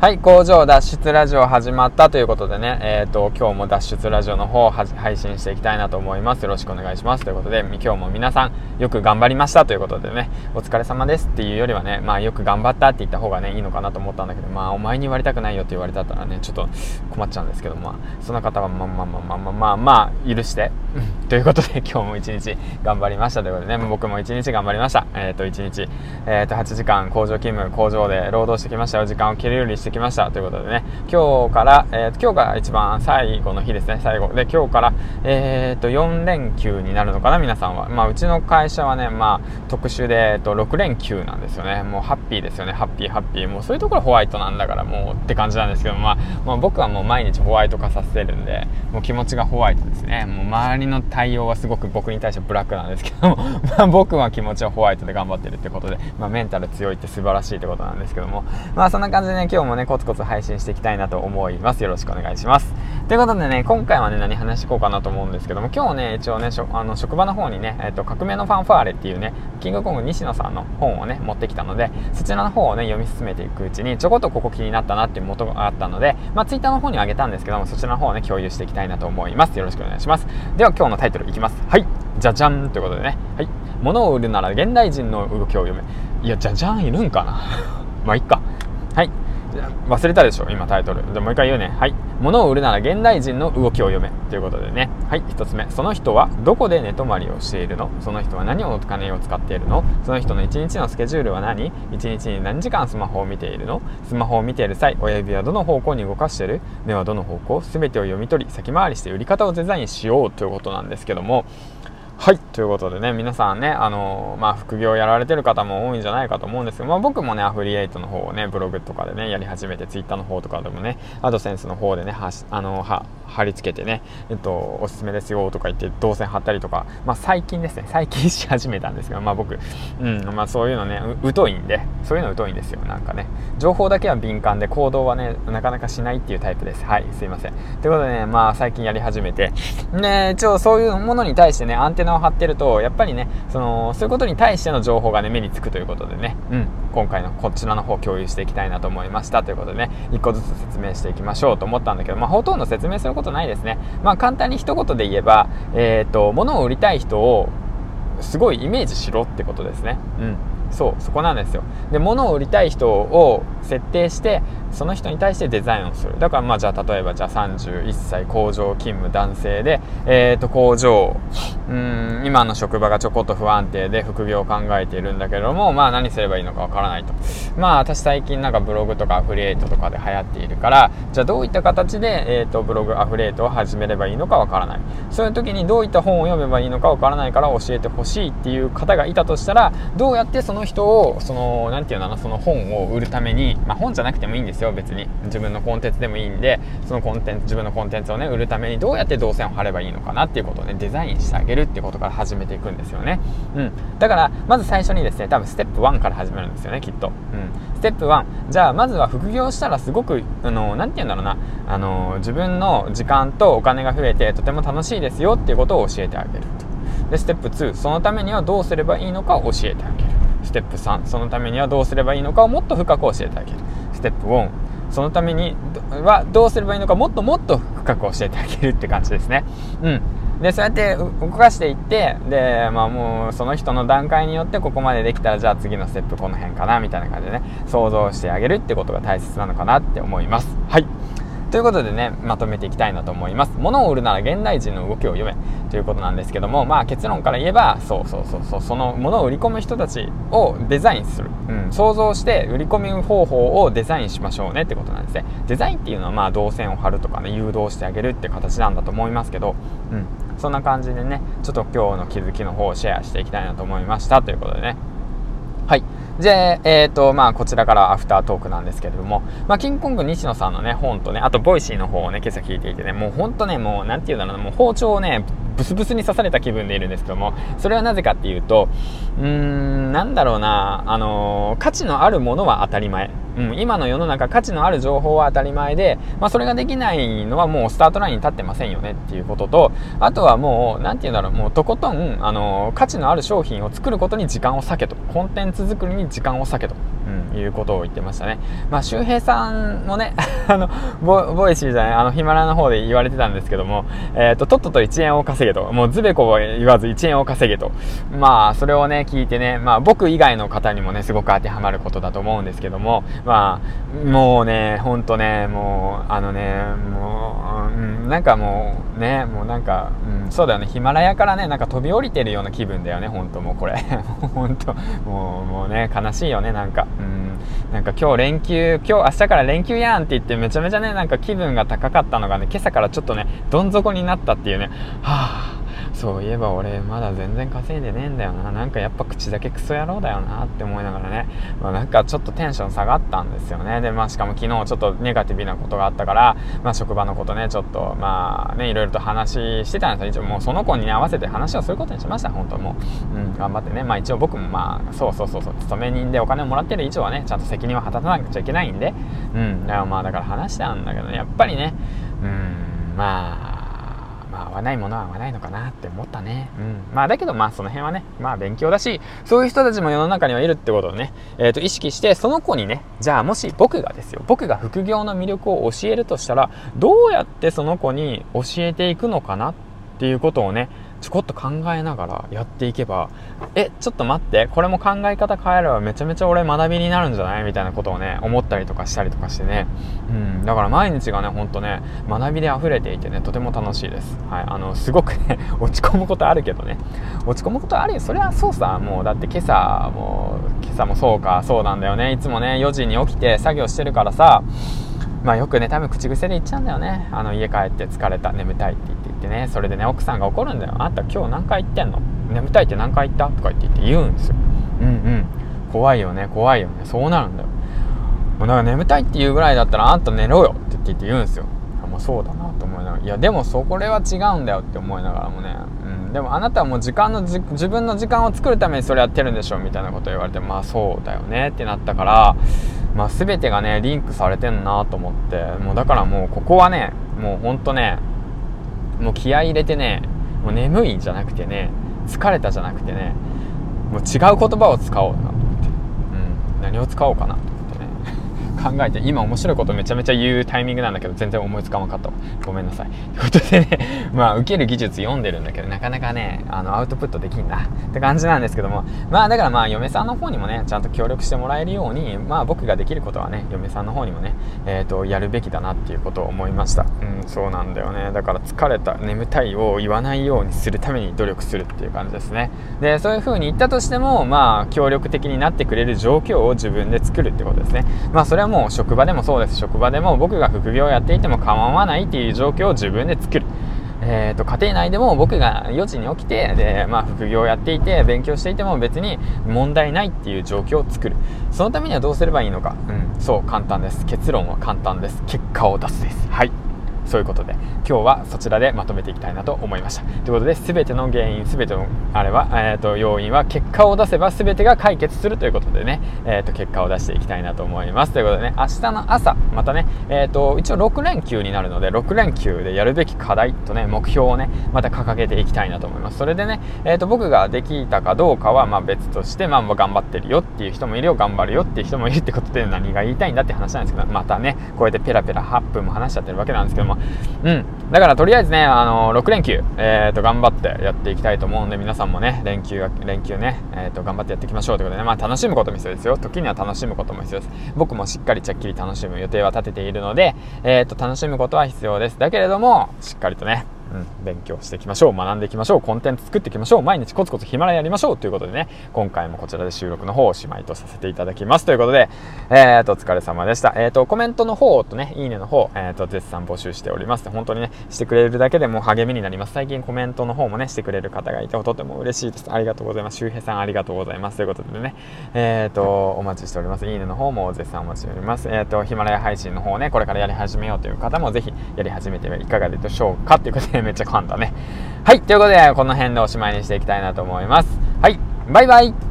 はい工場脱出ラジオ始まったということでね、えーと、今日も脱出ラジオの方を配信していきたいなと思います。よろしくお願いします。ということで今日も皆さんよく頑張りましたということでねお疲れ様ですっていうよりはねまあよく頑張ったって言った方がねいいのかなと思ったんだけどまあお前に言われたくないよって言われたらねちょっと困っちゃうんですけどまあその方はまあまあまあまあまあまあ、まあ、許してということで今日も一日頑張りましたということでね僕も一日頑張りましたえっ、ー、と一日えっ、ー、と8時間工場勤務工場で労働してきましたよ時間を切るようにしてきましたということでね今日から、えー、今日が一番最後の日ですね最後で今日からえっ、ー、と4連休になるのかな皆さんはまあうちの会会社はねまあ特殊で、えっと、6連休なんですよね。もうハッピーですよね。ハッピーハッピー。もうそういうところホワイトなんだからもうって感じなんですけどまあ、まあ、僕はもう毎日ホワイト化させてるんでもう気持ちがホワイトですね。もう周りの対応はすごく僕に対してブラックなんですけども まあ僕は気持ちはホワイトで頑張ってるってことで、まあ、メンタル強いって素晴らしいってことなんですけどもまあそんな感じでね今日もねコツコツ配信していきたいなと思います。よろしくお願いします。ということでね今回はね何話していこうかなと思うんですけども今日ね一応ねあの職場の方にね、えっと、革命のファンファーレっていうねキングコング西野さんの本をね持ってきたのでそちらの方をね読み進めていくうちにちょこっとここ気になったなっていう元があったのでまあ Twitter の方にあげたんですけどもそちらの方をね共有していきたいなと思います。よろしくお願いします。では今日のタイトルいきます。はいじゃじゃんということでね。はい物を売るなら現代人の動きを読め。いやじゃじゃんいるんかな。まあいっか。はい。忘れたでしょ今タイトル。じゃもう一回言うね。はい。物を売るなら現代人の動きを読めということでね。はい。1つ目。その人はどこで寝泊まりをしているの？その人は何をお金を使っているの？その人の1日のスケジュールは何？1日に何時間スマホを見ているの？スマホを見ている際親指はどの方向に動かしてる？目はどの方向？全てを読み取り先回りして売り方をデザインしようということなんですけども。はい。ということでね、皆さんね、あのー、まあ、副業やられてる方も多いんじゃないかと思うんですけど、まあ、僕もね、アフリエイトの方をね、ブログとかでね、やり始めて、ツイッターの方とかでもね、アドセンスの方でね、はしあのー、は、貼り付けてね、えっと、おすすめですよとか言って動線貼ったりとか、まあ、最近ですね、最近し始めたんですけど、まあ、僕、うん、まあ、そういうのね、疎いんで、そういうの疎いんですよ、なんかね。情報だけは敏感で、行動はね、なかなかしないっていうタイプです。はい、すいません。ということでね、まあ、最近やり始めて、ね、一応そういうものに対してね、アンテナを張ってると、やっぱりねそのそういうことに対しての情報がね目につくということでね、うん、今回のこちらの方共有していきたいなと思いましたということでね1個ずつ説明していきましょうと思ったんだけど、まあ、ほとんど説明することないですねまあ簡単に一言で言えば、えーと、物を売りたい人をすごいイメージしろってことですねうんそうそこなんですよで物を売りたい人を設定してその人に対してデザインをする。だからまあじゃあ例えばじゃあ31歳工場勤務男性で、えー、と工場うん今の職場がちょこっと不安定で副業を考えているんだけどもまあ何すればいいのかわからないと。まあ私最近なんかブログとかアフリエイトとかで流行っているからじゃあどういった形で、えー、とブログアフリエイトを始めればいいのかわからない。そういう時にどういった本を読めばいいのかわからないから教えてほしいっていう方がいたとしたらどうやってその人をその何て言うのかなその本を売るためにまあ本じゃなくてもいいんですよ。別に。自分のコンテンツでもいいんでそのコンテンツ自分のコンテンツをね売るためにどうやって動線を張ればいいのかなっていうことをねデザインしてあげるっていうことから始めていくんですよね。うん。だからまず最初にですね多分ステップ1から始めるんですよねきっと。うん。ステップ1じゃあまずは副業したらすごくあの何て言うんだろうな。あの自分の時間とお金が増えてとても楽しいですよっていうことを教えてあげると。でステップ2そのためにはどうすればいいのかを教えてあげる。ステップ3そのためにはどうすればいいのかをもっと深く教えてあげる。ステップ4そのためにはどうすればいいのかもっともっと深く教えてあげるって感じですね。うん。でそうやって動かしていってでまあもうその人の段階によってここまでできたらじゃあ次のステップこの辺かなみたいな感じでね想像してあげるってことが大切なのかなって思います。はい。ということでね、まとめていきたいなと思います。物を売るなら現代人の動きを読めということなんですけども、まあ結論から言えば、そうそうそうそう、その物を売り込む人たちをデザインする。うん、想像して売り込み方法をデザインしましょうねってことなんですね。デザインっていうのはまあ動線を張るとかね、誘導してあげるって形なんだと思いますけど、うん、そんな感じでね、ちょっと今日の気づきの方をシェアしていきたいなと思いましたということでね。はい。じゃあ、えっ、ー、と、まあ、こちらからアフタートークなんですけれども、まあ、キングコング西野さんのね、本とね、あと、 Voicy の方をね、今朝聞いていてね、もうほんとね、もう、なんて言うんだろうな、もう包丁をね、ブスブスに刺された気分でいるんですけども、それはなぜかっていうと、うーん、なんだろうな、あの、価値のあるものは当たり前。うん、今の世の中価値のある情報は当たり前で、まあ、それができないのはもうスタートラインに立ってませんよねっていうこととあとはもう何て言うんだろうもうとことんあの価値のある商品を作ることに時間を割けとコンテンツ作りに時間を割けと、うん、いうことを言ってましたね。まあ、周平さんもね、あのボ、 Voicy じゃない、あの、ヒマラヤの方で言われてたんですけども、えっ、ー、と、とっとと1円を稼げと、もうつべこべ言わず1円を稼げと。まあ、それをね、聞いてね、まあ、僕以外の方にもね、すごく当てはまることだと思うんですけども、まあ、もうね、ほんとね、もう、あのね、もう、うん、なんかもう、ね、もうなんか、うん、そうだよね、ヒマラヤからね、なんか飛び降りてるような気分だよね、ほんともうこれ。ほんと、もう、もうね、悲しいよね、なんか。なんか今日連休、今日明日から連休やんって言ってめちゃめちゃね、なんか気分が高かったのがね、今朝からちょっとね、どん底になったっていうね、はぁ、そういえば俺まだ全然稼いでねえんだよな。なんかやっぱ口だけクソ野郎だよなって思いながらね、まあ、なんかちょっとテンション下がったんですよね。でまあしかも昨日ちょっとネガティブなことがあったから、まあ、職場のことねちょっとまあねいろいろと話してたんですよ。一応もうその子に、合わせて話をすることにしました。本当もう、うん、頑張ってね。まあ一応僕もまあそうそうそうそう勤め人でお金をもらってる。以上はねちゃんと責任を果たさなくちゃいけないんで。うんまあだから話したんだけどね。やっぱりね。うんまあわないものは合わないのかなって思ったね。うん。まあだけどまあその辺はね、まあ勉強だし、そういう人たちも世の中にはいるってことをね、えっ、ー、と意識して、その子にね、じゃあもし僕がですよ、僕が副業の魅力を教えるとしたら、どうやってその子に教えていくのかなっていうことをね、ちょこっと考えながらやっていけばえちょっと待ってこれも考え方変えればめちゃめちゃ俺学びになるんじゃないみたいなことをね思ったりとかしたりとかしてね、うん、だから毎日がねほんとね学びで溢れていてねとても楽しいです、はい、あのすごくね 落ち込むことあるけどね。落ち込むことあるよ。それはそうさもうだって今朝も今朝もそうかそうなんだよね。いつもね4時に起きて作業してるからさまあよくね多分口癖で言っちゃうんだよね。あの家帰って疲れた眠たいって言って言ってねそれでね奥さんが怒るんだよあんた今日何回言ってんの？眠たいって何回言った？とか言って言うんですよ。うんうん。怖いよね怖いよね。そうなるんだよ。もうなんか眠たいって言うぐらいだったらあんた寝ろよって言って言うんですよまあそうだなと思いながら。いやでもそこれは違うんだよって思いながらもね。うん。でもあなたはもう時間の自分の時間を作るためにそれやってるんでしょみたいなこと言われてまあそうだよねってなったからまあ、全てがねリンクされてんなと思って。もうだからもうここはねもうほんとねもう気合い入れてねもう眠いんじゃなくてね疲れたじゃなくてねもう違う言葉を使おうなと思って、うん、何を使おうかなと 考えて今面白いことめちゃめちゃ言うタイミングなんだけど全然思いつかなかったごめんなさい。ということでね まあ受ける技術読んでるんだけどなかなかねあのアウトプットできんな。って感じなんですけども。まあだからまあ嫁さんの方にもねちゃんと協力してもらえるようにまあ僕ができることはね嫁さんの方にもねえっ、ー、とやるべきだなっていうことを思いました。うんそうなんだよね。だから疲れた眠たいを言わないようにするために努力するっていう感じですね。でそういう風に言ったとしてもまあ協力的になってくれる状況を自分で作るってことですね。まあそれはもう職場でもそうです。職場でも僕が副業やっていても構わないっていう状況を自分で作る。えーと、家庭内でも僕が4時に起きてで、まあ、副業をやっていて勉強していても別に問題ないっていう状況を作る。そのためにはどうすればいいのか、うん、そう簡単です。結論は簡単です。結果を出すです。はい。そういうことで今日はそちらでまとめていきたいなと思いました。ということで全ての原因全てのあれは、えーと、要因は結果を出せば全てが解決するということでね、えーと、結果を出していきたいなと思います。ということでね明日の朝またね、えーと、一応6連休になるので6連休でやるべき課題とね目標をねまた掲げていきたいなと思います。それでね、えー、と僕ができたかどうかはまあ別として、まあ、頑張ってるよっていう人もいるよ頑張るよっていう人もいるってことで何が言いたいんだって話なんですけどまたねこうやってペラペラ8分も話しちゃってるわけなんですけどもうんだからとりあえずね、あの6連休、えー、と頑張ってやっていきたいと思うんで、皆さんもね、連休連休ね、えー、と頑張ってやっていきましょうということでね、まあ楽しむことも必要ですよ。時には楽しむことも必要です。僕もしっかりちゃっきり楽しむ予定は立てているので、えー、と楽しむことは必要です。だけれども、しっかりとね、うん、勉強していきましょう学んでいきましょうコンテンツ作っていきましょう毎日コツコツヒマラヤやりましょうということでね今回もこちらで収録の方をおしまいとさせていただきます。ということでえーとお疲れ様でした。えーとコメントの方とねいいねの方えーと絶賛募集しております。本当にねしてくれるだけでも励みになります。最近コメントの方もねしてくれる方がいてとても嬉しいです。ありがとうございます。周平さんありがとうございます。ということでねえーとお待ちしております。いいねの方も絶賛お待ちしております。えーとヒマラヤ配信の方ねこれからやり始めようという方もぜひやり始めてはいかがでしょうか。ということで めっちゃ噛んだねはい、ということで、この辺でおしまいにしていきたいなと思います。はい、バイバイ